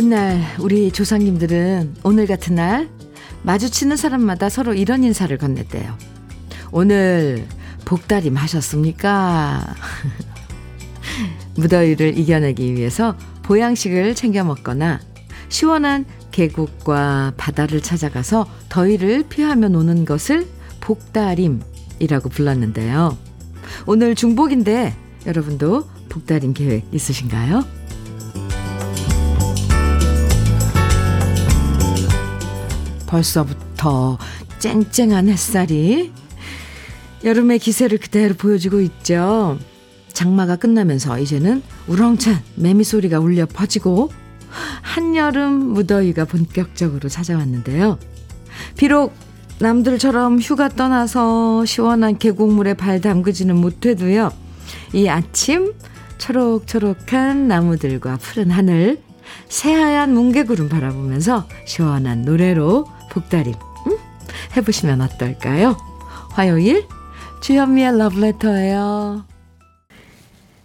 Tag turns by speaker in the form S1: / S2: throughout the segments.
S1: 옛날 우리 조상님들은 오늘 같은 날 마주치는 사람마다 서로 이런 인사를 건넸대요. 오늘 복다림 하셨습니까? 무더위를 이겨내기 위해서 보양식을 챙겨 먹거나 시원한 계곡과 바다를 찾아가서 더위를 피하며 노는 것을 복다림이라고 불렀는데요. 오늘 중복인데 여러분도 복다림 계획 있으신가요? 벌써부터 쨍쨍한 햇살이 여름의 기세를 그대로 보여주고 있죠. 장마가 끝나면서 이제는 우렁찬 매미 소리가 울려 퍼지고 한여름 무더위가 본격적으로 찾아왔는데요. 비록 남들처럼 휴가 떠나서 시원한 계곡물에 발 담그지는 못해도요. 이 아침 초록초록한 나무들과 푸른 하늘, 새하얀 뭉게구름 바라보면서 시원한 노래로 복다림 음? 해보시면 어떨까요? 화요일 주현미의 러브레터예요.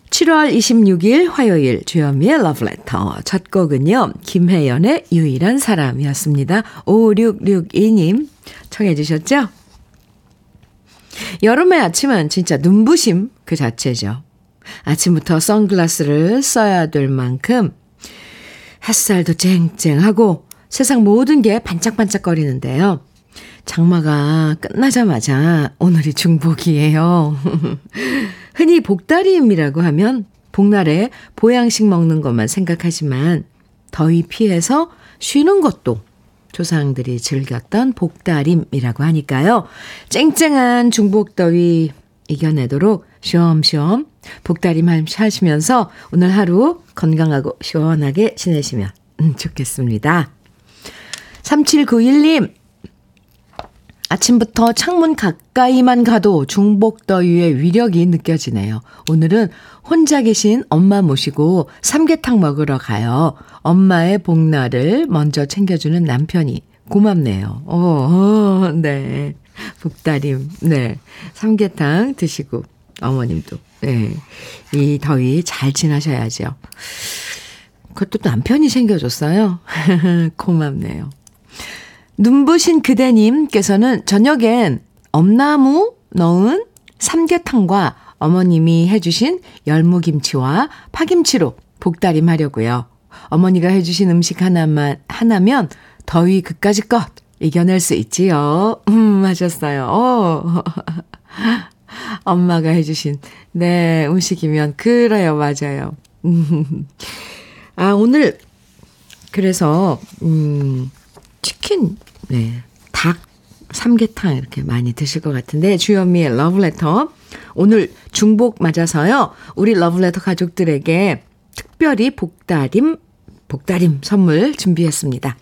S1: 7월 26일 화요일 주현미의 러브레터 첫 곡은요. 김혜연의 유일한 사람이었습니다. 5662님 청해 주셨죠? 여름의 아침은 진짜 눈부심 그 자체죠. 아침부터 선글라스를 써야 될 만큼 햇살도 쨍쨍하고 세상 모든 게 반짝반짝거리는데요. 장마가 끝나자마자 오늘이 중복이에요. 흔히 복다림이라고 하면 복날에 보양식 먹는 것만 생각하지만 더위 피해서 쉬는 것도 조상들이 즐겼던 복다림이라고 하니까요. 쨍쨍한 중복 더위 이겨내도록 쉬엄쉬엄 복다림 하시면서 오늘 하루 건강하고 시원하게 지내시면 좋겠습니다. 3791님, 아침부터 창문 가까이만 가도 중복더위의 위력이 느껴지네요. 오늘은 혼자 계신 엄마 모시고 삼계탕 먹으러 가요. 엄마의 복날을 먼저 챙겨주는 남편이 고맙네요. 오, 오 네. 복다림, 네. 삼계탕 드시고, 어머님도, 네. 이 더위 잘 지나셔야죠. 그것도 남편이 챙겨줬어요. 고맙네요. 눈부신 그대님께서는 저녁엔 엄나무 넣은 삼계탕과 어머님이 해주신 열무김치와 파김치로 복다림 하려고요. 어머니가 해주신 음식 하나만, 하나면 더위 그까짓 것 이겨낼 수 있지요. 음, 하셨어요. 어. 엄마가 해주신, 네, 음식이면, 그래요, 맞아요. 아, 오늘, 그래서, 음, 치킨, 네, 닭, 삼계탕 이렇게 많이 드실 것 같은데, 주현미의 러브레터. 오늘 중복 맞아서요, 우리 러브레터 가족들에게 특별히 복다림, 복다림 선물 준비했습니다.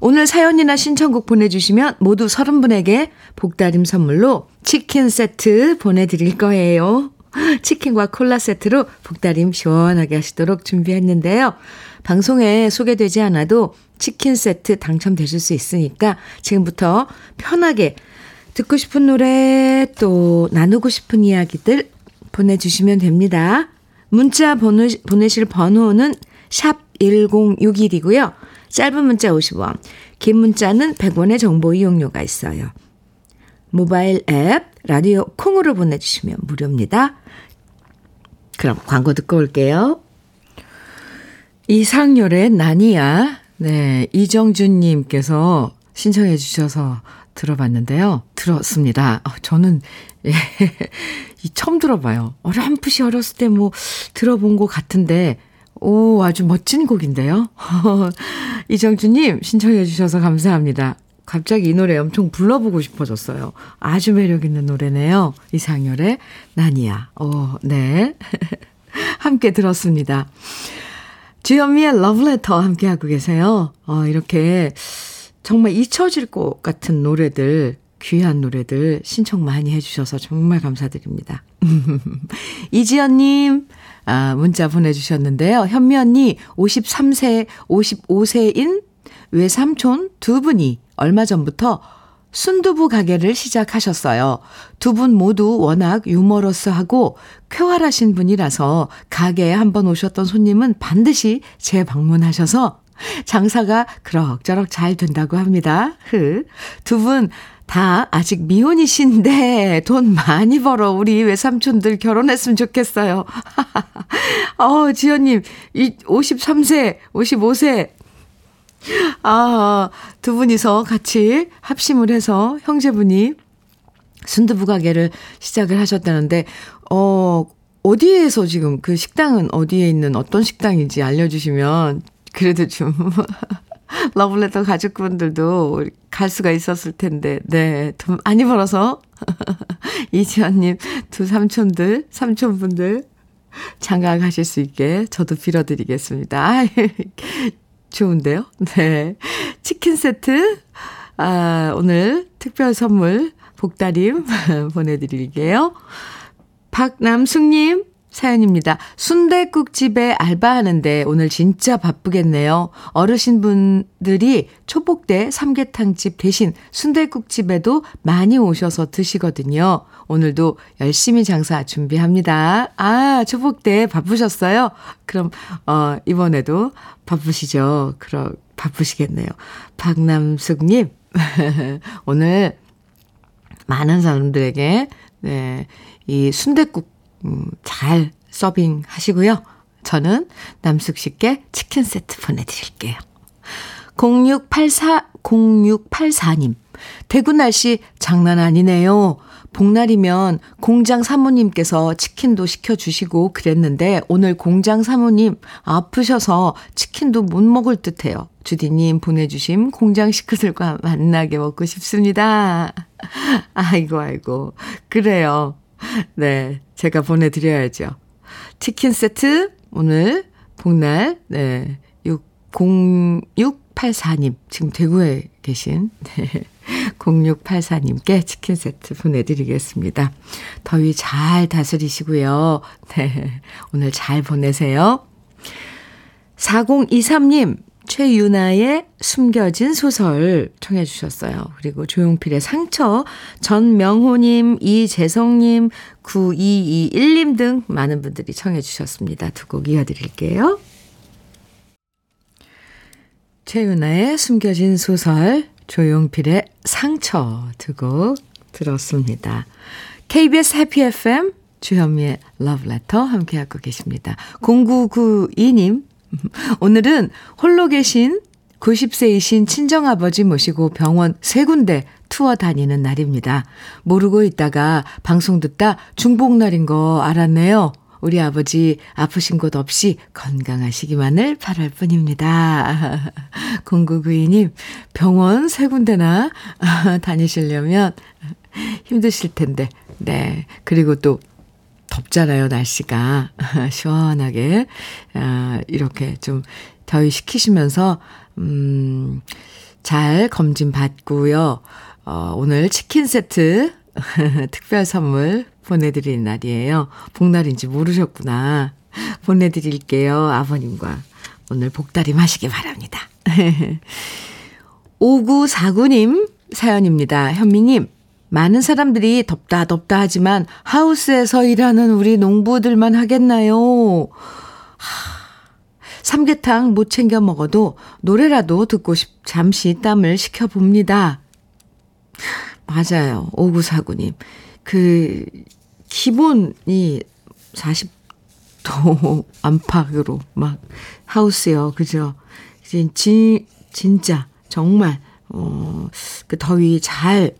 S1: 오늘 사연이나 신청곡 보내주시면 모두 30분에게 복다림 선물로 치킨 세트 보내드릴 거예요. 치킨과 콜라 세트로 복다림 시원하게 하시도록 준비했는데요. 방송에 소개되지 않아도 치킨 세트 당첨되실 수 있으니까 지금부터 편하게 듣고 싶은 노래 또 나누고 싶은 이야기들 보내주시면 됩니다. 문자 보내, 보내실 번호는 샵 1061이고요. 짧은 문자 50원, 긴 문자는 100원의 정보 이용료가 있어요. 모바일 앱, 라디오 콩으로 보내주시면 무료입니다. 그럼 광고 듣고 올게요. 이상열의 나니야. 네, 이정준님께서 신청해 주셔서 들어봤는데요. 들었습니다. 어, 저는, 예, 처음 들어봐요. 어렴풋이 어렸을 때 뭐 들어본 것 같은데, 오, 아주 멋진 곡인데요. 이정주님, 신청해 주셔서 감사합니다. 갑자기 이 노래 엄청 불러보고 싶어졌어요. 아주 매력 있는 노래네요. 이상열의 나니야. 오, 네. 함께 들었습니다. 주현미의 러브레터 함께하고 계세요. 어, 이렇게 정말 잊혀질 것 같은 노래들, 귀한 노래들 신청 많이 해주셔서 정말 감사드립니다. 이지연님, 아, 문자 보내주셨는데요. 현미 언니 53세, 55세인 외삼촌 두 분이 얼마 전부터 순두부 가게를 시작하셨어요. 두 분 모두 워낙 유머러스하고 쾌활하신 분이라서 가게에 한번 오셨던 손님은 반드시 재방문하셔서 장사가 그럭저럭 잘 된다고 합니다. 두 분 다 아직 미혼이신데 돈 많이 벌어 우리 외삼촌들 결혼했으면 좋겠어요. 어, 지연님, 이 53세, 55세. 아, 두 분이서 같이 합심을 해서 형제분이 순두부 가게를 시작을 하셨다는데, 어, 어디에서 지금 그 식당은 어디에 있는 어떤 식당인지 알려주시면 그래도 좀 러블레터 가족분들도 갈 수가 있었을 텐데, 네. 돈 많이 벌어서 이지연님 두 삼촌들, 삼촌분들 장가 가실 수 있게 저도 빌어드리겠습니다. 좋은데요? 네. 치킨 세트, 아, 오늘 특별 선물 복다림 보내드릴게요. 박남숙님 사연입니다. 순대국집에 알바하는데 오늘 진짜 바쁘겠네요. 어르신분들이 초복대 삼계탕집 대신 순대국집에도 많이 오셔서 드시거든요. 오늘도 열심히 장사 준비합니다. 아, 초복대 바쁘셨어요? 그럼, 어, 이번에도 바쁘시죠? 그럼, 바쁘시겠네요. 박남숙님, 오늘 많은 사람들에게, 네, 이 순대국 음, 잘 서빙 하시고요. 저는 남숙 씨께 치킨 세트 보내드릴게요. 0684, 0684님. 대구 날씨 장난 아니네요. 복날이면 공장 사모님께서 치킨도 시켜주시고 그랬는데 오늘 공장 사모님 아프셔서 치킨도 못 먹을 듯 해요. 주디님 보내주신 공장 식구들과 만나게 먹고 싶습니다. 아이고, 아이고. 그래요. 네. 제가 보내드려야죠. 치킨 세트, 오늘, 복날, 네. 0684님, 지금 대구에 계신, 네. 0684님께 치킨 세트 보내드리겠습니다. 더위 잘 다스리시고요. 네. 오늘 잘 보내세요. 4023님, 최유나의 숨겨진 소설 청해 주셨어요. 그리고 조용필의 상처, 전명호님, 이재성님, 9221님 등 많은 분들이 청해 주셨습니다. 두 곡 이어드릴게요. 최유나의 숨겨진 소설, 조용필의 상처 두곡 들었습니다. KBS 해피 FM 주현미의 러브레터 함께하고 계십니다. 0992님 오늘은 홀로 계신 90세이신 친정아버지 모시고 병원 세 군데 투어 다니는 날입니다. 모르고 있다가 방송 듣다 중복날인 거 알았네요. 우리 아버지 아프신 곳 없이 건강하시기만을 바랄 뿐입니다. 0992님, 병원 세 군데나 다니시려면 힘드실 텐데, 네. 그리고 또 덥잖아요, 날씨가. 시원하게. 아, 이렇게 좀 더위 식히시면서, 음, 잘 검진 받고요. 어, 오늘 치킨 세트 특별 선물 보내드리는 날이에요. 복날인지 모르셨구나. 보내드릴게요, 아버님과. 오늘 복다림 하시기 바랍니다. 5949님 사연입니다. 현미님, 많은 사람들이 덥다 덥다 하지만 하우스에서 일하는 우리 농부들만 하겠나요? 하, 삼계탕 못 챙겨 먹어도 노래라도 듣고 싶, 잠시 땀을 식혀봅니다. 맞아요. 5949님. 그, 기본이 40도 안팎으로 막 하우스요. 그죠? 진, 진짜, 정말, 어, 그 더위 잘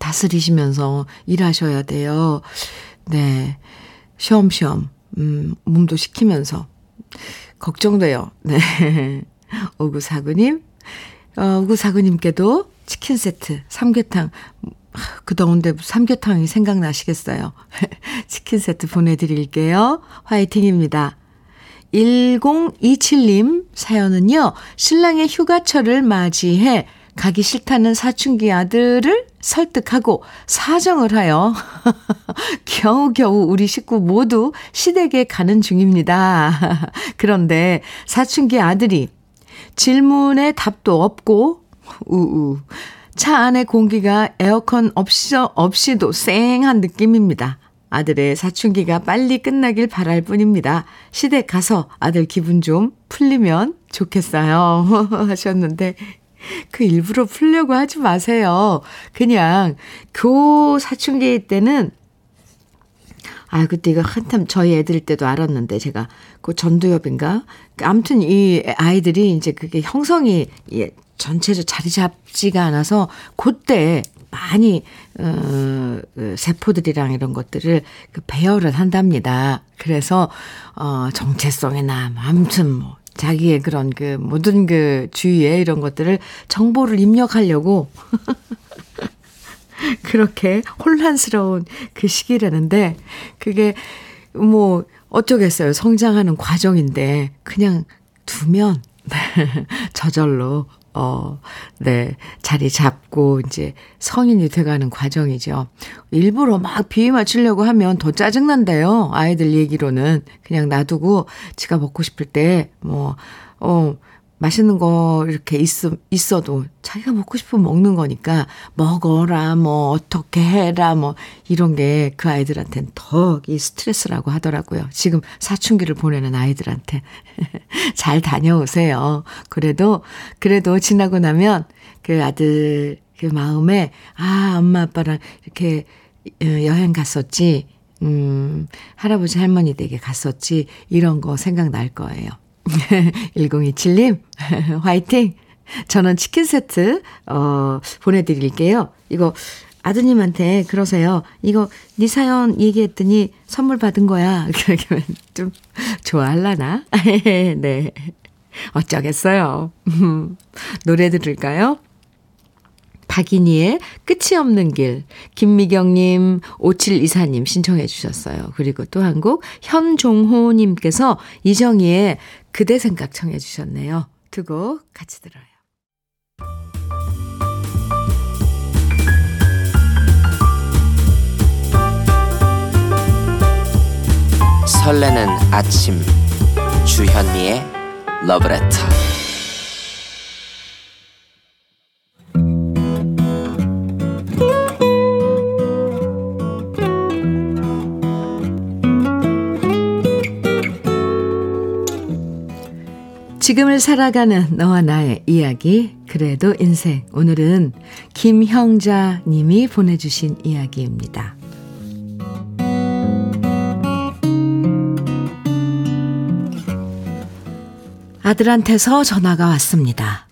S1: 다스리시면서 일하셔야 돼요. 네. 쉬엄쉬엄, 음, 몸도 식히면서. 걱정돼요. 네. 오구사구님, 어, 오구사구님께도 치킨 세트, 삼계탕, 그 더운데 삼계탕이 생각나시겠어요. 치킨 세트 보내드릴게요. 화이팅입니다. 1027님 사연은요, 신랑의 휴가철을 맞이해 가기 싫다는 사춘기 아들을 설득하고 사정을 하여 겨우겨우 우리 식구 모두 시댁에 가는 중입니다. 그런데 사춘기 아들이 질문에 답도 없고 우우 차 안의 공기가 에어컨 없이, 없이도 쌩한 느낌입니다. 아들의 사춘기가 빨리 끝나길 바랄 뿐입니다. 시댁 가서 아들 기분 좀 풀리면 좋겠어요. 하셨는데, 그 일부러 풀려고 하지 마세요. 그냥, 교 사춘기 때는, 아, 그때 이거 한참 저희 애들 때도 알았는데, 제가, 그 전두엽인가? 아무튼 이 아이들이 이제 그게 형성이, 예, 전체로 자리 잡지가 않아서, 그때 많이 어, 그 세포들이랑 이런 것들을 그 배열을 한답니다. 그래서 어 정체성이나 뭐 아무튼 뭐 자기의 그런 그 모든 그 주위에 이런 것들을 정보를 입력하려고 그렇게 혼란스러운 그 시기라는데 그게 뭐 어쩌겠어요. 성장하는 과정인데 그냥 두면 저절로 어, 네, 자리 잡고 이제 성인이 돼가는 과정이죠. 일부러 막 비위 맞추려고 하면 더 짜증난대요. 아이들 얘기로는. 그냥 놔두고 지가 먹고 싶을 때, 뭐, 어, 맛있는 거 이렇게 있, 있어도 자기가 먹고 싶으면 먹는 거니까 먹어라, 뭐, 어떻게 해라, 뭐, 이런 게 그 아이들한테는 더 이 스트레스라고 하더라고요. 지금 사춘기를 보내는 아이들한테. 잘 다녀오세요. 그래도, 그래도 지나고 나면 그 아들 그 마음에, 아, 엄마, 아빠랑 이렇게 어, 여행 갔었지. 음, 할아버지 할머니 댁에 갔었지. 이런 거 생각날 거예요. 1027님, 화이팅! 저는 치킨 세트, 어, 보내드릴게요. 이거 아드님한테 그러세요. 이거 네 사연 얘기했더니 선물 받은 거야. 그러면 좀 좋아할라나? 네. 어쩌겠어요. 노래 들을까요? 박인희의 끝이 없는 길, 김미경님, 5724님 신청해 주셨어요. 그리고 또 한 곡, 현종호님께서 이정희의 그대 생각 청해 주셨네요. 두 곡 같이 들어요.
S2: 설레는 아침 주현미의 러브레터
S1: 지금을 살아가는 너와 나의 이야기, 그래도 인생. 오늘은 김형자 님이 보내주신 이야기입니다. 아들한테서 전화가 왔습니다.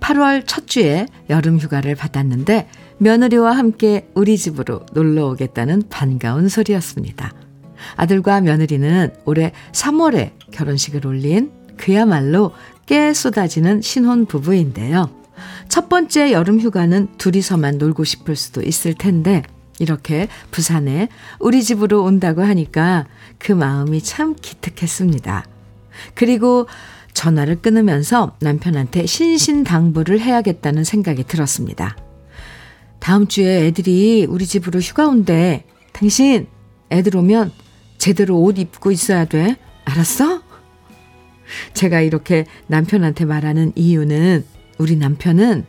S1: 8월 첫 주에 여름 휴가를 받았는데 며느리와 함께 우리 집으로 놀러 오겠다는 반가운 소리였습니다. 아들과 며느리는 올해 3월에 결혼식을 올린 그야말로 깨 쏟아지는 신혼 부부인데요. 첫 번째 여름 휴가는 둘이서만 놀고 싶을 수도 있을 텐데, 이렇게 부산에 우리 집으로 온다고 하니까 그 마음이 참 기특했습니다. 그리고 전화를 끊으면서 남편한테 신신당부를 해야겠다는 생각이 들었습니다. 다음 주에 애들이 우리 집으로 휴가 온대. 당신 애들 오면 제대로 옷 입고 있어야 돼. 알았어? 제가 이렇게 남편한테 말하는 이유는 우리 남편은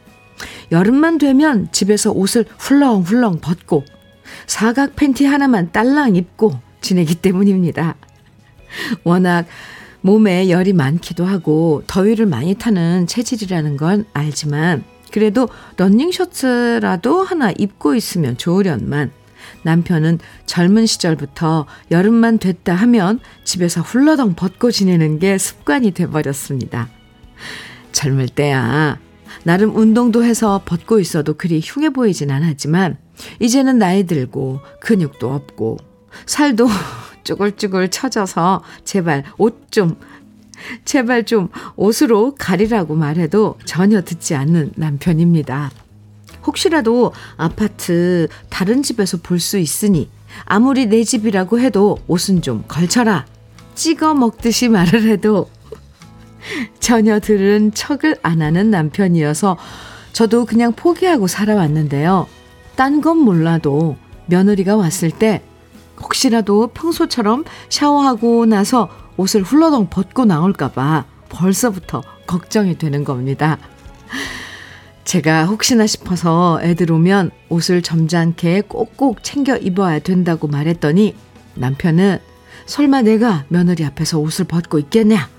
S1: 여름만 되면 집에서 옷을 훌렁훌렁 벗고 사각 팬티 하나만 딸랑 입고 지내기 때문입니다. 워낙 몸에 열이 많기도 하고 더위를 많이 타는 체질이라는 건 알지만 그래도 러닝 셔츠라도 하나 입고 있으면 좋으련만 남편은 젊은 시절부터 여름만 됐다 하면 집에서 훌러덩 벗고 지내는 게 습관이 돼버렸습니다. 젊을 때야 나름 운동도 해서 벗고 있어도 그리 흉해 보이진 않았지만 이제는 나이 들고 근육도 없고 살도 쭈글쭈글 처져서 제발 옷 좀, 제발 좀 옷으로 가리라고 말해도 전혀 듣지 않는 남편입니다. 혹시라도 아파트 다른 집에서 볼 수 있으니 아무리 내 집이라고 해도 옷은 좀 걸쳐라. 찍어 먹듯이 말을 해도 전혀 들은 척을 안 하는 남편이어서 저도 그냥 포기하고 살아왔는데요. 딴 건 몰라도 며느리가 왔을 때 혹시라도 평소처럼 샤워하고 나서 옷을 훌러덩 벗고 나올까봐 벌써부터 걱정이 되는 겁니다. 제가 혹시나 싶어서 애들 오면 옷을 점잖게 꼭꼭 챙겨 입어야 된다고 말했더니 남편은 설마 내가 며느리 앞에서 옷을 벗고 있겠냐?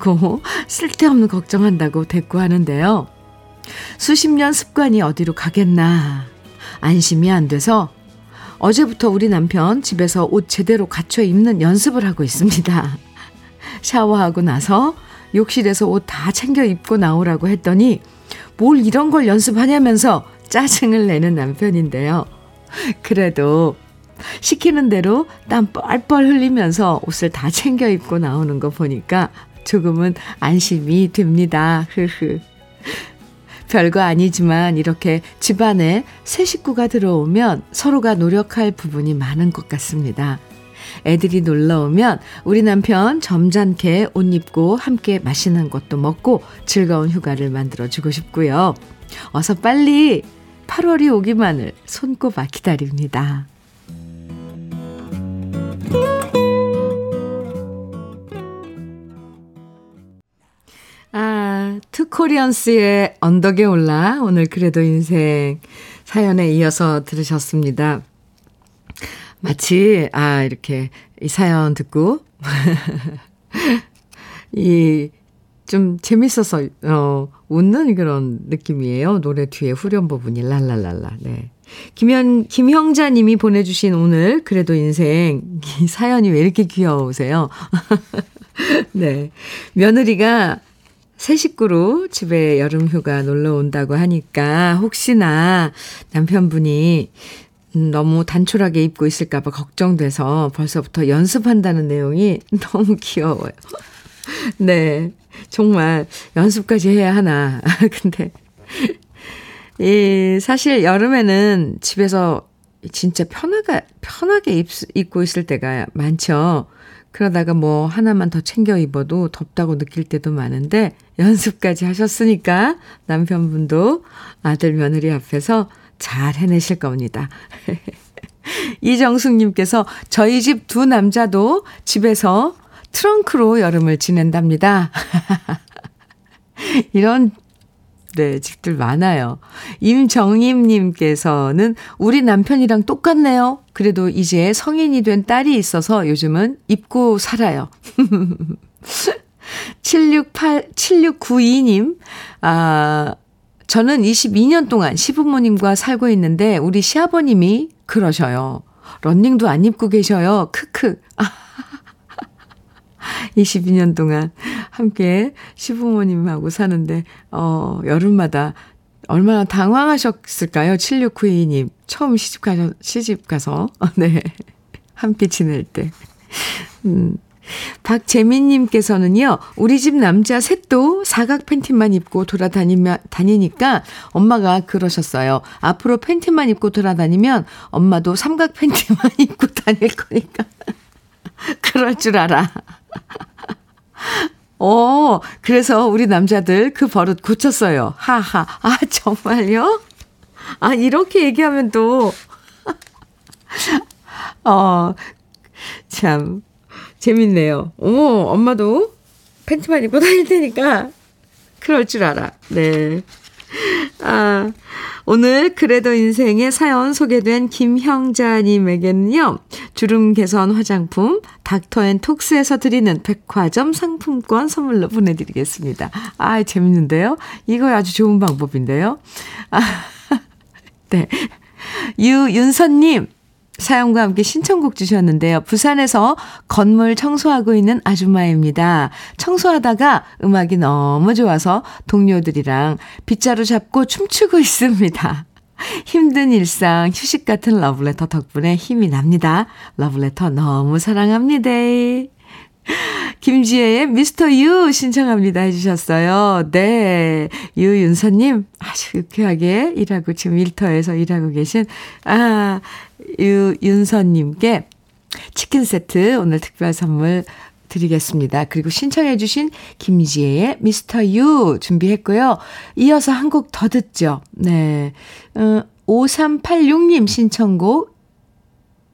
S1: 자꾸 쓸데없는 걱정한다고 대꾸하는데요. 수십 년 습관이 어디로 가겠나. 안심이 안 돼서 어제부터 우리 남편 집에서 옷 제대로 갖춰 입는 연습을 하고 있습니다. 샤워하고 나서 욕실에서 옷 다 챙겨 입고 나오라고 했더니 뭘 이런 걸 연습하냐면서 짜증을 내는 남편인데요. 그래도 시키는 대로 땀 뻘뻘 흘리면서 옷을 다 챙겨 입고 나오는 거 보니까 조금은 안심이 됩니다. 흐흐. 별거 아니지만 이렇게 집안에 새 식구가 들어오면 서로가 노력할 부분이 많은 것 같습니다. 애들이 놀러 오면 우리 남편 점잖게 옷 입고 함께 맛있는 것도 먹고 즐거운 휴가를 만들어 주고 싶고요. 어서 빨리 8월이 오기만을 손꼽아 기다립니다. 아, 투코리언스의 언덕에 올라 오늘 그래도 인생 사연에 이어서 들으셨습니다. 마치 아 이렇게 이 사연 듣고 이 좀 재밌어서 어 웃는 그런 느낌이에요. 노래 뒤에 후렴 부분이 랄랄랄라. 네. 김현 김형자 님이 보내 주신 오늘 그래도 인생 이 사연이 왜 이렇게 귀여우세요? 네. 며느리가 새 식구로 집에 여름 휴가 놀러 온다고 하니까 혹시나 남편분이 너무 단촐하게 입고 있을까봐 걱정돼서 벌써부터 연습한다는 내용이 너무 귀여워요. 네. 정말 연습까지 해야 하나. 근데, 이, 사실 여름에는 집에서 진짜 편하게, 편하게 입, 입고 있을 때가 많죠. 그러다가 뭐 하나만 더 챙겨 입어도 덥다고 느낄 때도 많은데 연습까지 하셨으니까 남편분도 아들 며느리 앞에서 잘 해내실 겁니다. 이정숙님께서 저희 집 두 남자도 집에서 트렁크로 여름을 지낸답니다. 이런 네, 집들 많아요. 임정임님께서는 우리 남편이랑 똑같네요. 그래도 이제 성인이 된 딸이 있어서 요즘은 입고 살아요. 768, 7692님, 아, 저는 22년 동안 시부모님과 살고 있는데 우리 시아버님이 그러셔요. 런닝도 안 입고 계셔요. 크크. 22년 동안 함께 시부모님하고 사는데, 어, 여름마다 얼마나 당황하셨을까요? 7692님. 처음 시집 가서, 시집 가서, 네. 함께 지낼 때. 음. 박재민님께서는요, 우리 집 남자 셋도 사각 팬티만 입고 돌아다니며, 다니니까 엄마가 그러셨어요. 앞으로 팬티만 입고 돌아다니면 엄마도 삼각 팬티만 입고 다닐 거니까. 그럴 줄 알아. 어, 그래서 우리 남자들 그 버릇 고쳤어요. 하하. 아, 정말요? 아, 이렇게 얘기하면 또, 어, 참, 재밌네요. 어머, 엄마도 팬티만 입고 다닐 테니까, 그럴 줄 알아. 네. 아, 오늘 그래도 인생의 사연 소개된 김형자님에게는요, 주름 개선 화장품 닥터 앤 톡스에서 드리는 백화점 상품권 선물로 보내드리겠습니다. 아, 재밌는데요? 이거 아주 좋은 방법인데요? 아, 네. 유윤선님, 사연과 함께 신청곡 주셨는데요. 부산에서 건물 청소하고 있는 아줌마입니다. 청소하다가 음악이 너무 좋아서 동료들이랑 빗자루 잡고 춤추고 있습니다. 힘든 일상, 휴식 같은 러브레터 덕분에 힘이 납니다. 러브레터 너무 사랑합니다. 김지혜의 미스터 유 신청합니다 해주셨어요. 네. 유윤서님, 아주 유쾌하게 일하고, 지금 일터에서 일하고 계신, 아, 유윤서님께 치킨 세트 오늘 특별 선물 드리겠습니다. 그리고 신청해 주신 김지혜의 미스터 유 준비했고요. 이어서 한 곡 더 듣죠. 네. 어, 5386님 신청곡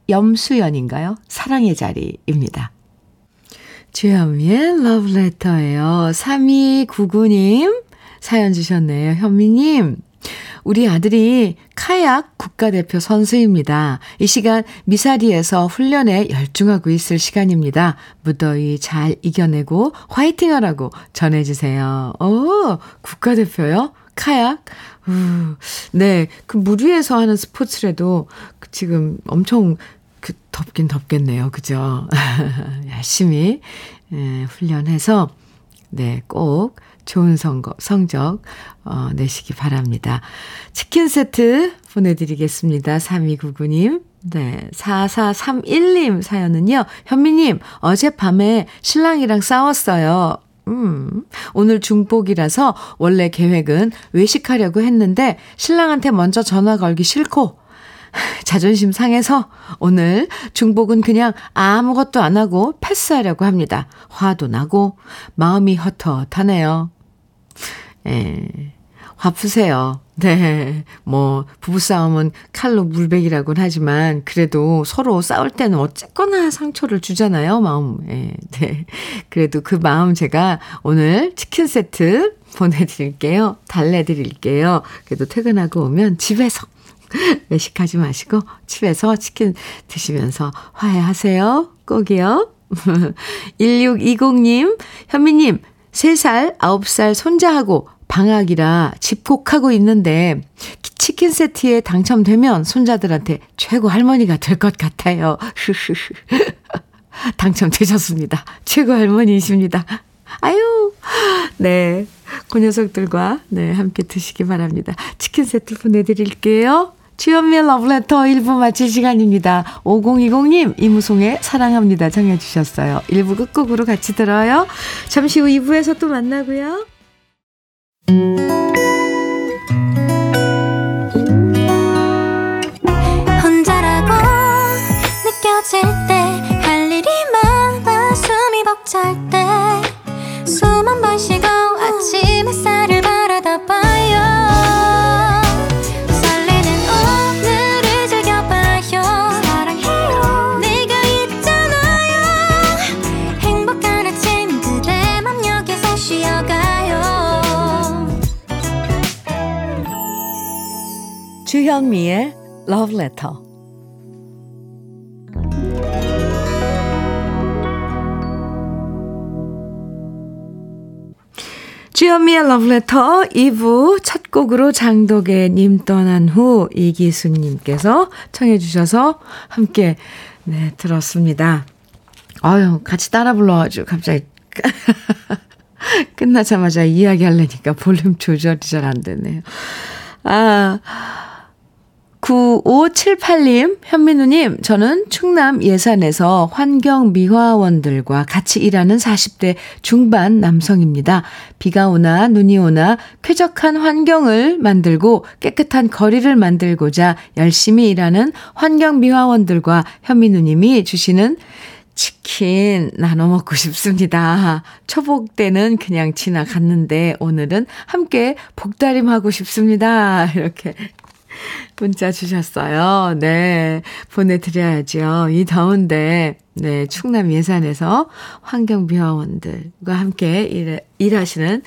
S1: 염수연인가요? 사랑의 자리입니다. 주현미의 러브레터예요. 3299님 사연 주셨네요. 현미님 우리 아들이 카약 국가대표 선수입니다. 이 시간 미사리에서 훈련에 열중하고 있을 시간입니다. 무더위 잘 이겨내고 화이팅 하라고 전해주세요. 오, 국가대표요? 카약? 우, 네. 그 물 위에서 하는 스포츠라도 지금 엄청 그 덥긴 덥겠네요. 그죠? 열심히 예, 훈련해서 네, 꼭 좋은 선거, 성적 어, 내시기 바랍니다. 치킨 세트 보내드리겠습니다. 3299님. 네, 4431님 사연은요. 현미님, 어젯밤에 신랑이랑 싸웠어요. 음, 오늘 중복이라서 원래 계획은 외식하려고 했는데 신랑한테 먼저 전화 걸기 싫고 자존심 상해서 오늘 중복은 그냥 아무것도 안 하고 패스하려고 합니다. 화도 나고 마음이 헛헛하네요. 예. 화 푸세요. 네. 뭐, 부부싸움은 칼로 물베기라고는 하지만, 그래도 서로 싸울 때는 어쨌거나 상처를 주잖아요, 마음에. 네. 그래도 그 마음 제가 오늘 치킨 세트 보내드릴게요. 달래드릴게요. 그래도 퇴근하고 오면 집에서 외식하지 마시고 집에서 치킨 드시면서 화해하세요. 꼭이요. 1620님, 현미님, 3살, 9살 손자하고 방학이라 집콕하고 있는데 치킨 세트에 당첨되면 손자들한테 최고 할머니가 될 것 같아요. 당첨되셨습니다. 최고 할머니이십니다. 아유, 네. 그 녀석들과, 네, 함께 드시기 바랍니다. 치킨 세트 보내드릴게요. 주연미의 러브레터 1부 마칠 시간입니다. 5020님, 이무송의 사랑합니다. 정해주셨어요. 1부 끝곡으로 같이 들어요. 잠시 후 2부에서 또 만나고요.
S3: 혼자라고 느껴질
S1: 주현미의 Love Letter. 주현미의 Letter 2부 첫 곡으로 장독의 떠난 후 이기수님께서 청해 주셔서 함께 네 들었습니다. 아유 같이 따라 불러가지고 갑자기 끝나자마자 이야기 하려니까 볼륨 조절이 잘 안 되네요. 아 9578님, 현민우님, 저는 충남 예산에서 환경미화원들과 같이 일하는 40대 중반 남성입니다. 비가 오나 눈이 오나 쾌적한 환경을 만들고 깨끗한 거리를 만들고자 열심히 일하는 환경미화원들과 현민우님이 주시는 치킨 나눠 먹고 싶습니다. 초복 때는 그냥 지나갔는데 오늘은 함께 복다림 하고 싶습니다. 이렇게 문자 주셨어요. 네. 보내드려야죠. 이 더운데, 네. 충남 예산에서 환경미화원들과 함께 일, 일하시는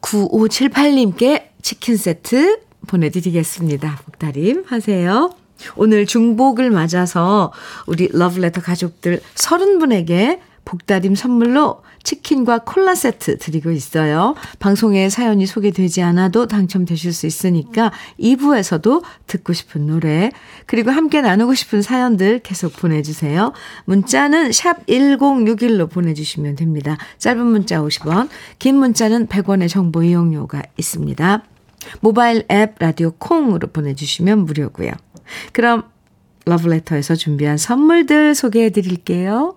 S1: 9578님께 치킨 세트 보내드리겠습니다. 복다림 하세요. 오늘 중복을 맞아서 우리 러브레터 가족들 30분에게 복다림 선물로 치킨과 콜라 세트 드리고 있어요. 방송에 사연이 소개되지 않아도 당첨되실 수 있으니까 2부에서도 듣고 싶은 노래, 그리고 함께 나누고 싶은 사연들 계속 보내주세요. 문자는 샵 1061로 보내주시면 됩니다. 짧은 문자 50원, 긴 문자는 100원의 정보 이용료가 있습니다. 모바일 앱 라디오 콩으로 보내주시면 무료고요. 그럼 러브레터에서 준비한 선물들 소개해 드릴게요.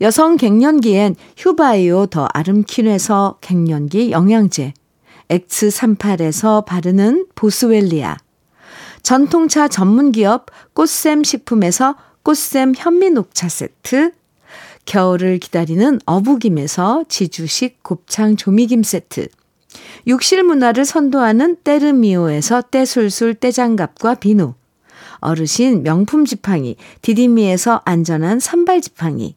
S1: 여성 갱년기엔 휴바이오 더 아름퀸에서 갱년기 영양제, X38에서 바르는 보스웰리아, 전통차 전문기업 꽃샘 식품에서 꽃샘 현미녹차 세트, 겨울을 기다리는 어부김에서 지주식 곱창 조미김 세트, 욕실 문화를 선도하는 때르미오에서 때술술 때장갑과 비누, 어르신 명품 지팡이 디디미에서 안전한 선발 지팡이,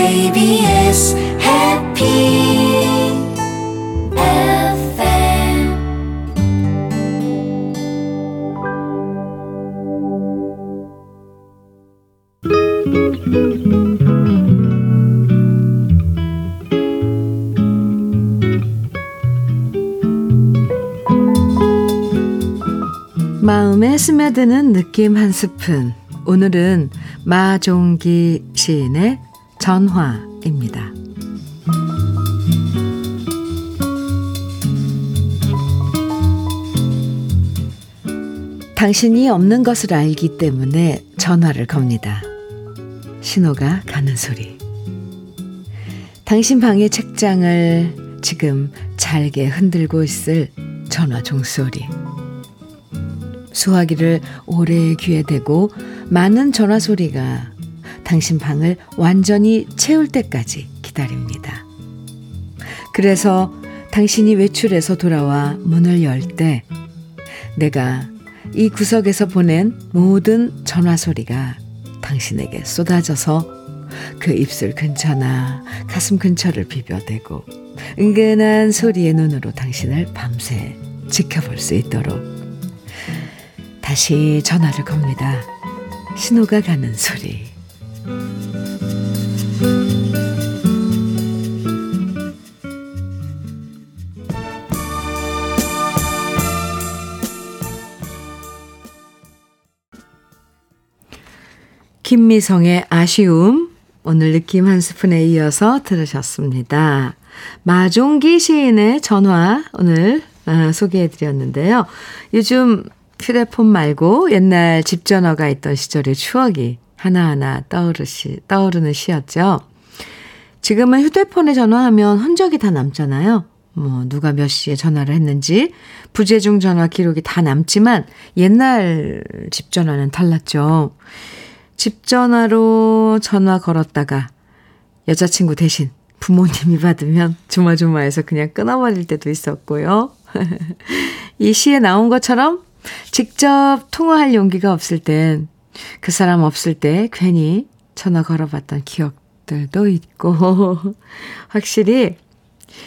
S3: KBS 해피
S1: 마음에 스며드는 느낌 한 스푼. 오늘은 마종기 시인의 전화입니다. 당신이 없는 것을 알기 때문에 전화를 겁니다. 신호가 가는 소리. 당신 방의 책장을 지금 잘게 흔들고 있을 전화 종소리. 수화기를 오래 귀에 대고 많은 전화 소리가 당신 방을 완전히 채울 때까지 기다립니다. 그래서 당신이 외출해서 돌아와 문을 열 때 내가 이 구석에서 보낸 모든 전화 소리가 당신에게 쏟아져서 그 입술 근처나 가슴 근처를 비벼대고 은근한 소리의 눈으로 당신을 밤새 지켜볼 수 있도록 다시 전화를 겁니다. 신호가 가는 소리. 김미성의 아쉬움. 오늘 느낌 한 스푼에 이어서 들으셨습니다. 마종기 시인의 전화 오늘 아, 소개해드렸는데요. 요즘 휴대폰 말고 옛날 집 전화가 있던 시절의 추억이 하나하나 떠오르시, 떠오르는 시였죠. 지금은 휴대폰에 전화하면 흔적이 다 남잖아요. 뭐, 누가 몇 시에 전화를 했는지, 부재중 전화 기록이 다 남지만, 옛날 집 전화는 달랐죠. 집 전화로 전화 걸었다가, 여자친구 대신 부모님이 받으면 조마조마해서 그냥 끊어버릴 때도 있었고요. 이 시에 나온 것처럼 직접 통화할 용기가 없을 땐 그 사람 없을 때 괜히 전화 걸어봤던 기억들도 있고, 확실히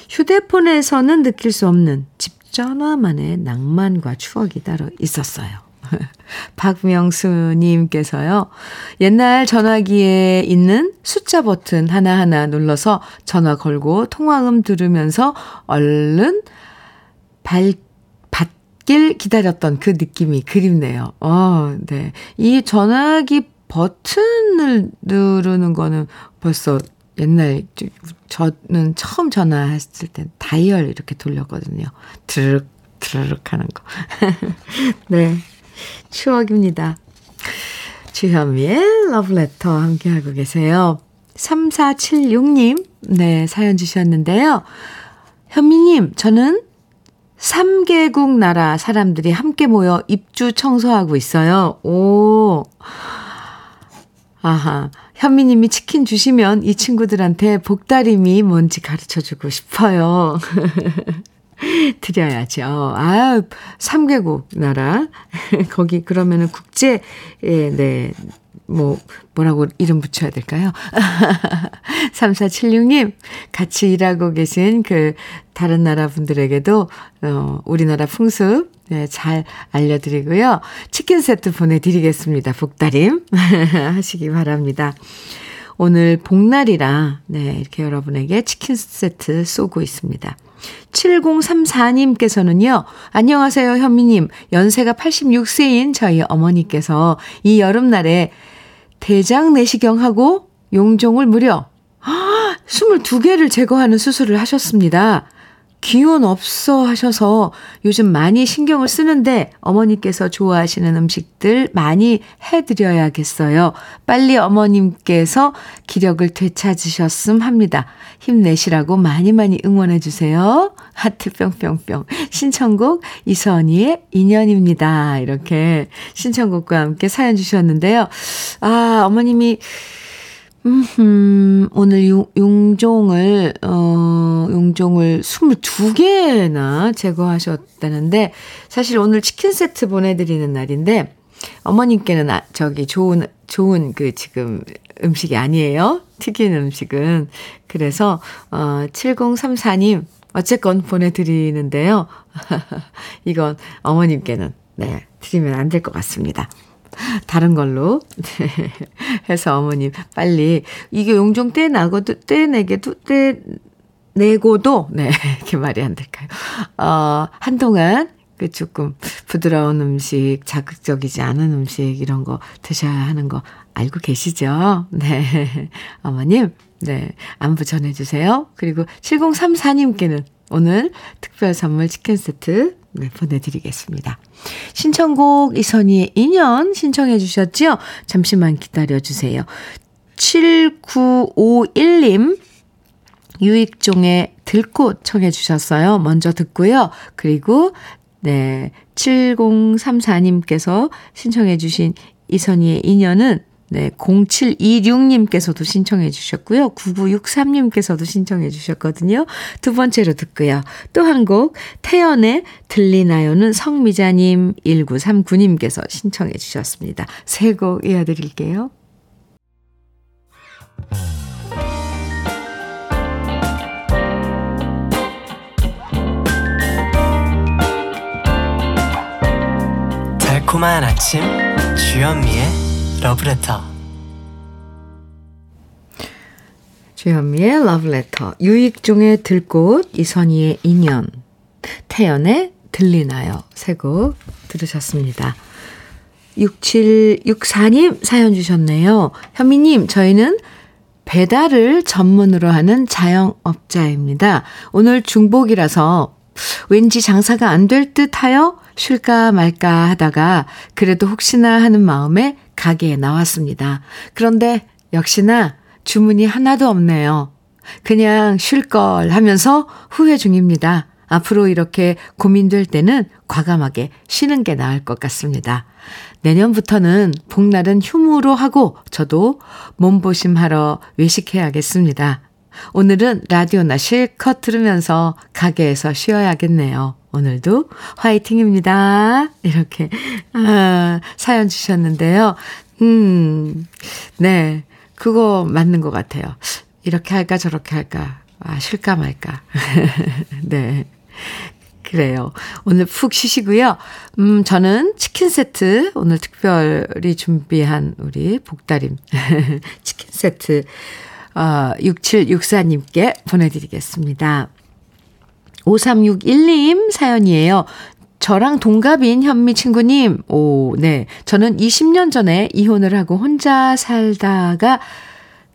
S1: 휴대폰에서는 느낄 수 없는 집 전화만의 낭만과 추억이 따로 있었어요. 박명수님께서요, 옛날 전화기에 있는 숫자 버튼 하나하나 눌러서 전화 걸고 통화음 들으면서 얼른 발, 받 길 기다렸던 그 느낌이 그립네요. 어, 네. 이 전화기 버튼을 누르는 거는 벌써 옛날, 저는 처음 전화했을 때 다이얼 이렇게 돌렸거든요. 드르륵, 드르륵 하는 거. 네. 추억입니다. 주현미의 러브레터 함께하고 계세요. 3476님, 네, 사연 주셨는데요. 현미님, 저는 3개국 나라 사람들이 함께 모여 입주 청소하고 있어요. 오. 아하. 현미님이 치킨 주시면 이 친구들한테 복다림이 뭔지 가르쳐 주고 싶어요. 드려야죠. 아, 3개국 나라. 거기 그러면은 국제, 예, 네. 뭐, 뭐라고 이름 붙여야 될까요? 3476님, 같이 일하고 계신 그 다른 나라 분들에게도, 어, 우리나라 풍습, 네, 잘 알려드리고요. 치킨 세트 보내드리겠습니다. 복다림 하시기 바랍니다. 오늘 복날이라, 네, 이렇게 여러분에게 치킨 세트 쏘고 있습니다. 7034님께서는요, 안녕하세요, 현미님. 연세가 86세인 저희 어머니께서 이 여름날에 대장 내시경하고 용종을 무려 22개를 제거하는 수술을 하셨습니다. 기운 없어 하셔서 요즘 많이 신경을 쓰는데 어머니께서 좋아하시는 음식들 많이 해드려야겠어요. 빨리 어머님께서 기력을 되찾으셨음 합니다. 힘내시라고 많이 많이 응원해주세요. 하트 뿅뿅뿅. 신청곡 이선희의 인연입니다. 이렇게 신청곡과 함께 사연 주셨는데요. 아, 어머님이 음, 오늘 용, 용종을, 어, 용종을 22개나 제거하셨다는데, 사실 오늘 치킨 세트 보내드리는 날인데, 어머님께는 아, 저기 좋은, 좋은 그 지금 음식이 아니에요. 튀긴 음식은. 그래서, 어, 7034님, 어쨌건 보내 드리는데요. 이건 어머님께는, 네, 드리면 안 될 것 같습니다. 다른 걸로 네. 해서 어머님 빨리 이게 용종 떼나고도 떼내게도 떼 내고도 네 이렇게 말이 안 될까요? 어 한동안 그 조금 부드러운 음식, 자극적이지 않은 음식 이런 거 드셔야 하는 거 알고 계시죠? 네 어머님 네 안부 전해주세요. 그리고 7034님께는 오늘 특별 선물 치킨 세트 네, 보내드리겠습니다. 신청곡 이선희의 인연 신청해 주셨죠? 잠시만 기다려 주세요. 7951님 유익종의 들꽃 청해 주셨어요. 먼저 듣고요. 그리고 네 7034님께서 신청해 주신 이선희의 인연은 네, 0726님께서도 신청해 주셨고요. 9963님께서도 신청해 주셨거든요. 두 번째로 듣고요. 또 한 곡 태연의 들리나요는 성미자님 1939님께서 신청해 주셨습니다. 세 곡 이어드릴게요.
S4: 달콤한 아침 주현미의 러브레터
S1: 주현미의 러브레터 유익종의 들꽃 이선희의 인연 태연의 들리나요 세곡 들으셨습니다. 6764님 사연 주셨네요. 현미님 저희는 배달을 전문으로 하는 자영업자입니다. 오늘 중복이라서 왠지 장사가 안 될 듯 하여 쉴까 말까 하다가 그래도 혹시나 하는 마음에 가게에 나왔습니다. 그런데 역시나 주문이 하나도 없네요. 그냥 쉴 걸 하면서 후회 중입니다. 앞으로 이렇게 고민될 때는 과감하게 쉬는 게 나을 것 같습니다. 내년부터는 복날은 휴무로 하고 저도 몸보심하러 외식해야겠습니다. 오늘은 라디오나 실컷 들으면서 가게에서 쉬어야겠네요. 오늘도 화이팅입니다. 이렇게, 아, 사연 주셨는데요. 음, 네. 그거 맞는 것 같아요. 이렇게 할까, 저렇게 할까. 아, 쉴까 말까. 네. 그래요. 오늘 푹 쉬시고요. 음, 저는 치킨 세트, 오늘 특별히 준비한 우리 복다림 치킨 세트, 어, 6764님께 보내드리겠습니다. 5361님 사연이에요. 저랑 동갑인 현미 친구님, 오, 네. 저는 20년 전에 이혼을 하고 혼자 살다가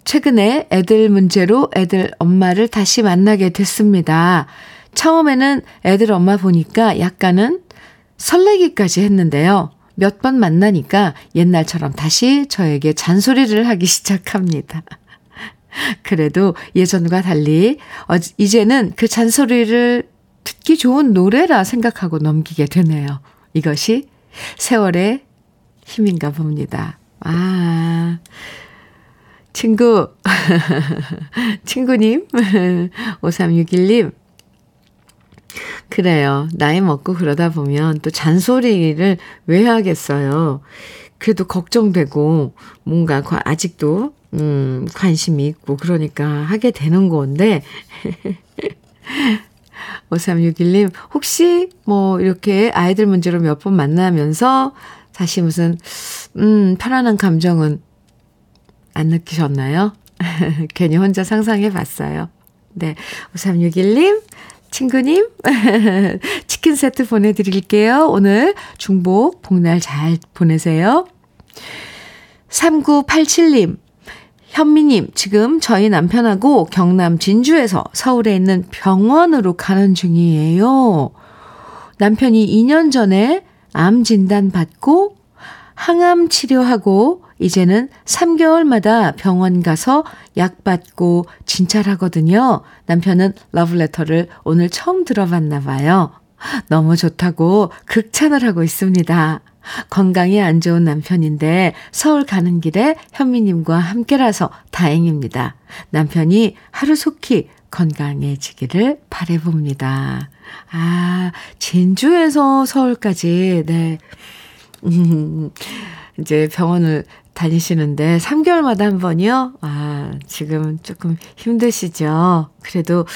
S1: 최근에 애들 문제로 애들 엄마를 다시 만나게 됐습니다. 처음에는 애들 엄마 보니까 약간은 설레기까지 했는데요. 몇 번 만나니까 옛날처럼 다시 저에게 잔소리를 하기 시작합니다. 그래도 예전과 달리 어, 이제는 그 잔소리를 듣기 좋은 노래라 생각하고 넘기게 되네요. 이것이 세월의 힘인가 봅니다. 아, 친구, 친구님, 5361님, 그래요. 나이 먹고 그러다 보면 또 잔소리를 왜 하겠어요. 그래도 걱정되고 뭔가 아직도 음, 관심이 있고 그러니까 하게 되는 건데 5361님 혹시 뭐 이렇게 아이들 문제로 몇 번 만나면서 다시 무슨 음, 편안한 감정은 안 느끼셨나요? 괜히 혼자 상상해 봤어요. 네. 5361님, 친구님, 치킨 세트 보내드릴게요. 오늘 중복, 복날 잘 보내세요. 3987님, 현미님, 지금 저희 남편하고 경남 진주에서 서울에 있는 병원으로 가는 중이에요. 남편이 2년 전에 암 진단 받고 항암 치료하고 이제는 3개월마다 병원 가서 약 받고 진찰하거든요. 남편은 러브레터를 오늘 처음 들어봤나 봐요. 너무 좋다고 극찬을 하고 있습니다. 건강이 안 좋은 남편인데 서울 가는 길에 현미님과 함께라서 다행입니다. 남편이 하루속히 건강해지기를 바래봅니다. 아, 진주에서 서울까지, 네. 음, 이제 병원을 다니시는데 3개월마다 한 번이요? 아, 지금 조금 힘드시죠? 그래도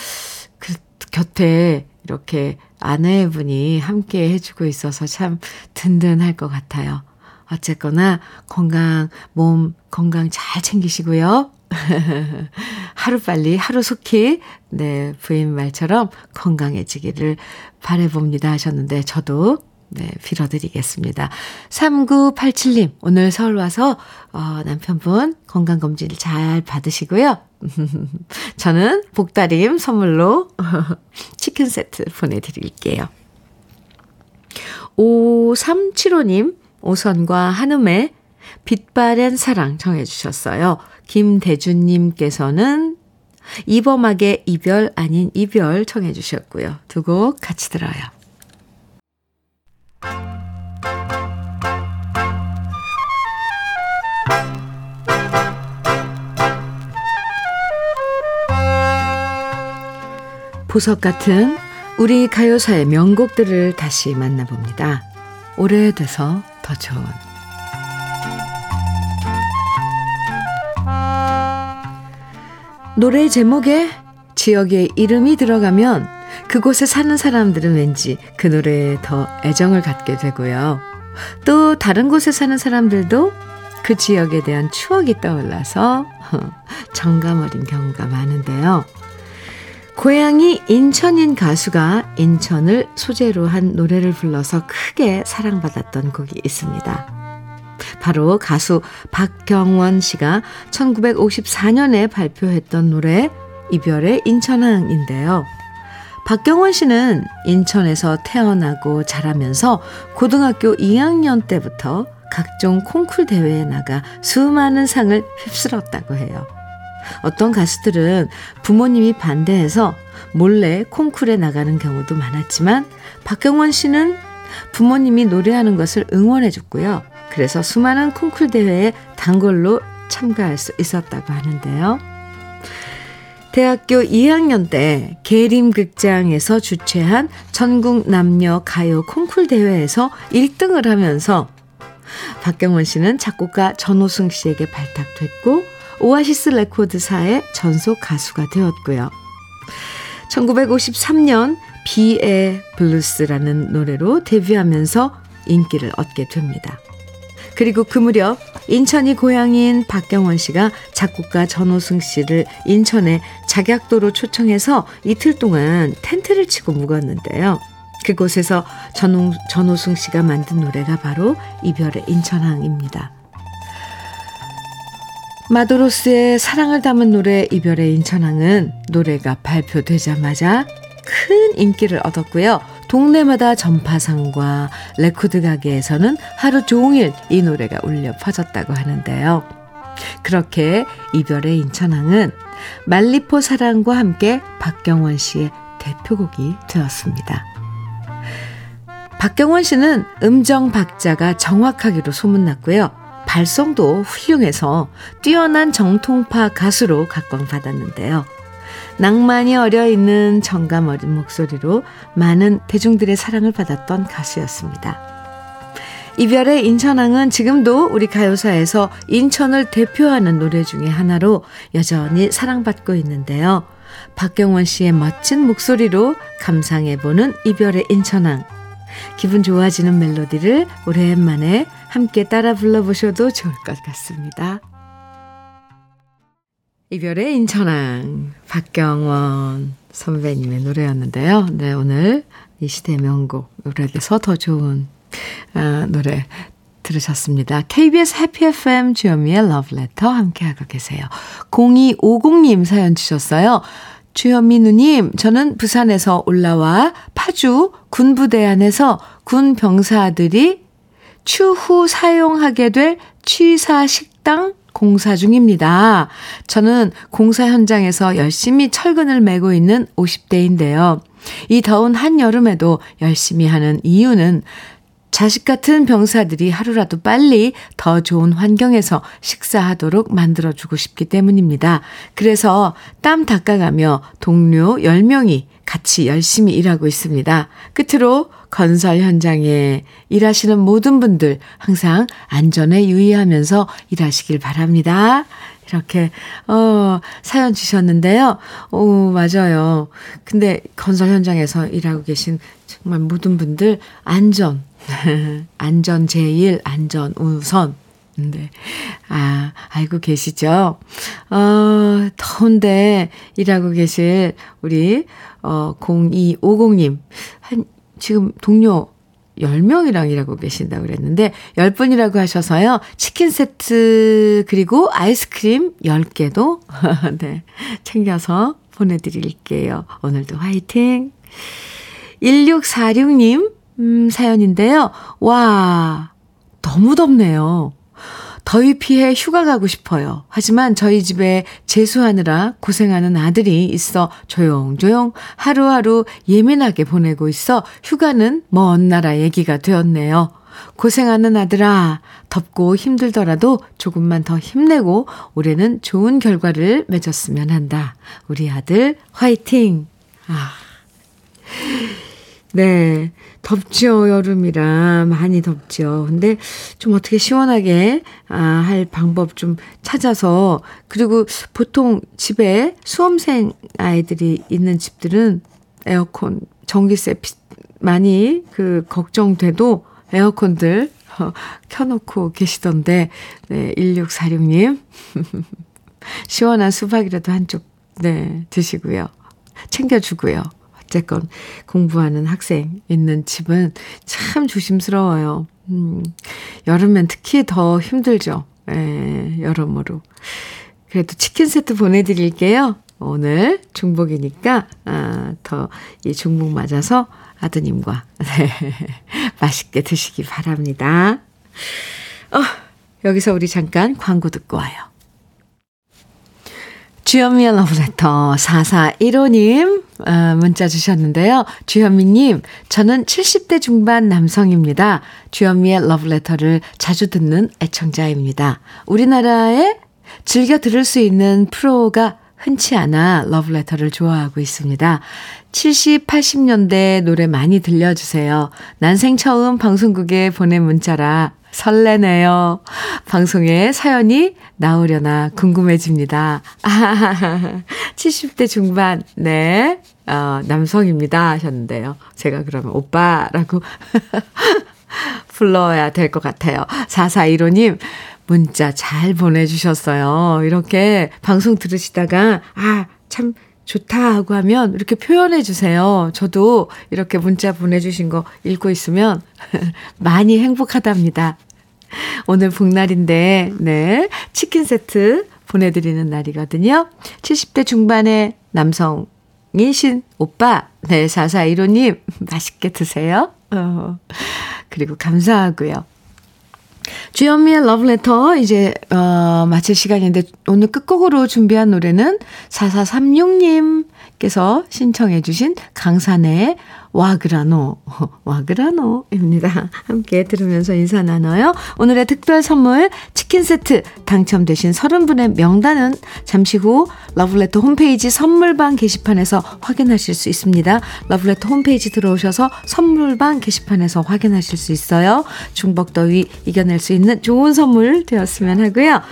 S1: 그 곁에 이렇게 아내분이 함께 해주고 있어서 참 든든할 것 같아요. 어쨌거나 건강, 몸 건강 잘 챙기시고요. 하루빨리, 하루속히, 네, 부인 말처럼 건강해지기를 바래봅니다 하셨는데, 저도 네, 빌어드리겠습니다. 3987님, 오늘 서울 와서, 어, 남편분 건강검진을 잘 받으시고요. 저는 복다림 선물로 치킨 세트 보내드릴게요. 5375님, 오선과 한음의 빛바랜 사랑 정해주셨어요. 김대준님께서는 이범학의 이별 아닌 이별 청해주셨고요. 두 곡 같이 들어요. 보석 같은 우리 가요사의 명곡들을 다시 만나봅니다. 오래돼서 더 좋은 노래 제목에 지역의 이름이 들어가면 그곳에 사는 사람들은 왠지 그 노래에 더 애정을 갖게 되고요. 또 다른 곳에 사는 사람들도 그 지역에 대한 추억이 떠올라서 정감 어린 경우가 많은데요. 고향이 인천인 가수가 인천을 소재로 한 노래를 불러서 크게 사랑받았던 곡이 있습니다. 바로 가수 박경원 씨가 1954년에 발표했던 노래 이별의 인천항인데요. 박경원 씨는 인천에서 태어나고 자라면서 고등학교 2학년 때부터 각종 콩쿨 대회에 나가 수많은 상을 휩쓸었다고 해요. 어떤 가수들은 부모님이 반대해서 몰래 콩쿨에 나가는 경우도 많았지만 박경원 씨는 부모님이 노래하는 것을 응원해 줬고요. 그래서 수많은 콩쿨 대회에 단골로 참가할 수 있었다고 하는데요. 대학교 2학년 때 계림극장에서 주최한 전국 남녀 가요 콩쿨 대회에서 1등을 하면서 박경원 씨는 작곡가 전오승 씨에게 발탁됐고 오아시스 레코드사의 전속 가수가 되었고요. 1953년 비애 블루스라는 노래로 데뷔하면서 인기를 얻게 됩니다. 그리고 그 무렵 인천이 고향인 박경원 씨가 작곡가 전오승 씨를 인천에 작약도로 초청해서 이틀 동안 텐트를 치고 묵었는데요. 그곳에서 전오, 전오승 씨가 만든 노래가 바로 이별의 인천항입니다. 마도로스의 사랑을 담은 노래 이별의 인천항은 노래가 발표되자마자 큰 인기를 얻었고요. 동네마다 전파상과 레코드 가게에서는 하루 종일 이 노래가 울려 퍼졌다고 하는데요. 그렇게 이별의 인천항은 만리포 사랑과 함께 박경원 씨의 대표곡이 되었습니다. 박경원 씨는 음정 박자가 정확하기로 소문났고요. 발성도 훌륭해서 뛰어난 정통파 가수로 각광받았는데요. 낭만이 어려 있는 정감 어린 목소리로 많은 대중들의 사랑을 받았던 가수였습니다. 이별의 인천항은 지금도 우리 가요사에서 인천을 대표하는 노래 중의 하나로 여전히 사랑받고 있는데요. 박경원 씨의 멋진 목소리로 감상해보는 이별의 인천항. 기분 좋아지는 멜로디를 오랜만에 함께 따라 불러보셔도 좋을 것 같습니다. 이별의 인천항 박경원 선배님의 노래였는데요. 네, 오늘 이 시대 명곡 노래에서 더 좋은 아, 노래 들으셨습니다. KBS 해피 FM 주현미의 러브레터 함께하고 계세요. 0250님 사연 주셨어요. 주현미 누님, 저는 부산에서 올라와 파주 군부대 안에서 군 병사들이 추후 사용하게 될 취사 식당 공사 중입니다. 저는 공사 현장에서 열심히 철근을 메고 있는 50대인데요. 이 더운 한여름에도 열심히 하는 이유는 자식 같은 병사들이 하루라도 빨리 더 좋은 환경에서 식사하도록 만들어주고 싶기 때문입니다. 그래서 땀 닦아가며 동료 10명이 같이 열심히 일하고 있습니다. 끝으로 건설 현장에 일하시는 모든 분들 항상 안전에 유의하면서 일하시길 바랍니다. 이렇게, 어, 사연 주셨는데요. 오, 맞아요. 근데 건설 현장에서 일하고 계신 정말 모든 분들 안전, 안전 제일, 안전 우선. 네. 아, 알고 계시죠? 어, 더운데 일하고 계실 우리, 어, 0250님. 한, 지금 동료 10명이랑 일하고 계신다고 그랬는데, 10분이라고 하셔서요, 치킨 세트, 그리고 아이스크림 10개도, 네, 챙겨서 보내드릴게요. 오늘도 화이팅! 1646님, 음, 사연인데요. 와, 너무 덥네요. 더위 피해 휴가 가고 싶어요. 하지만 저희 집에 재수하느라 고생하는 아들이 있어 조용조용 하루하루 예민하게 보내고 있어 휴가는 먼 나라 얘기가 되었네요. 고생하는 아들아, 덥고 힘들더라도 조금만 더 힘내고 올해는 좋은 결과를 맺었으면 한다. 우리 아들 화이팅! 아. 네. 덥죠, 여름이라. 많이 덥죠. 근데 좀 어떻게 시원하게, 아, 할 방법 좀 찾아서, 그리고 보통 집에 수험생 아이들이 있는 집들은 에어컨, 전기세 많이 그 걱정돼도 에어컨들 어, 켜놓고 계시던데, 네, 1646님. 시원한 수박이라도 한쪽, 네, 드시고요. 챙겨주고요. 어쨌건 공부하는 학생 있는 집은 참 조심스러워요. 음, 여름엔 특히 더 힘들죠. 예, 여러모로. 그래도 치킨 세트 보내드릴게요. 오늘 중복이니까, 아, 더 이 중복 맞아서 아드님과, 네, 맛있게 드시기 바랍니다. 어, 여기서 우리 잠깐 광고 듣고 와요. 주현미의 러브레터 4415님 어, 문자 주셨는데요. 주현미님, 저는 70대 중반 남성입니다. 주현미의 러브레터를 자주 듣는 애청자입니다. 우리나라에 즐겨 들을 수 있는 프로가 흔치 않아 러브레터를 좋아하고 있습니다. 70, 80년대 노래 많이 들려주세요. 난생 처음 방송국에 보낸 문자라 설레네요. 방송에 사연이 나오려나 궁금해집니다. 아, 70대 중반, 네, 어, 남성입니다. 하셨는데요. 제가 그러면 오빠라고 불러야 될 것 같아요. 4415님, 문자 잘 보내주셨어요. 이렇게 방송 들으시다가, 아, 참, 좋다 하고 하면 이렇게 표현해 주세요. 저도 이렇게 문자 보내주신 거 읽고 있으면 많이 행복하답니다. 오늘 복날인데, 네. 치킨 세트 보내드리는 날이거든요. 70대 중반의 남성 이신 오빠, 네, 4415님, 맛있게 드세요. 어, 그리고 감사하고요. 주현미의 러브레터 이제 어, 마칠 시간인데 오늘 끝곡으로 준비한 노래는 4436님 주인님 께서 신청해 주신 강산에 와그라노, 와그라노입니다. 함께 들으면서 인사 나눠요. 오늘의 특별 선물 치킨 세트 당첨되신 30분의 명단은 잠시 후 러블레터 홈페이지 선물방 게시판에서 확인하실 수 있습니다. 러블레터 홈페이지 들어오셔서 선물방 게시판에서 확인하실 수 있어요. 중복더위 이겨낼 수 있는 좋은 선물 되었으면 하고요.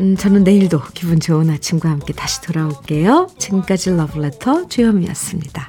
S1: 음, 저는 내일도 기분 좋은 아침과 함께 다시 돌아올게요. 지금까지 러블레터 주현미였습니다.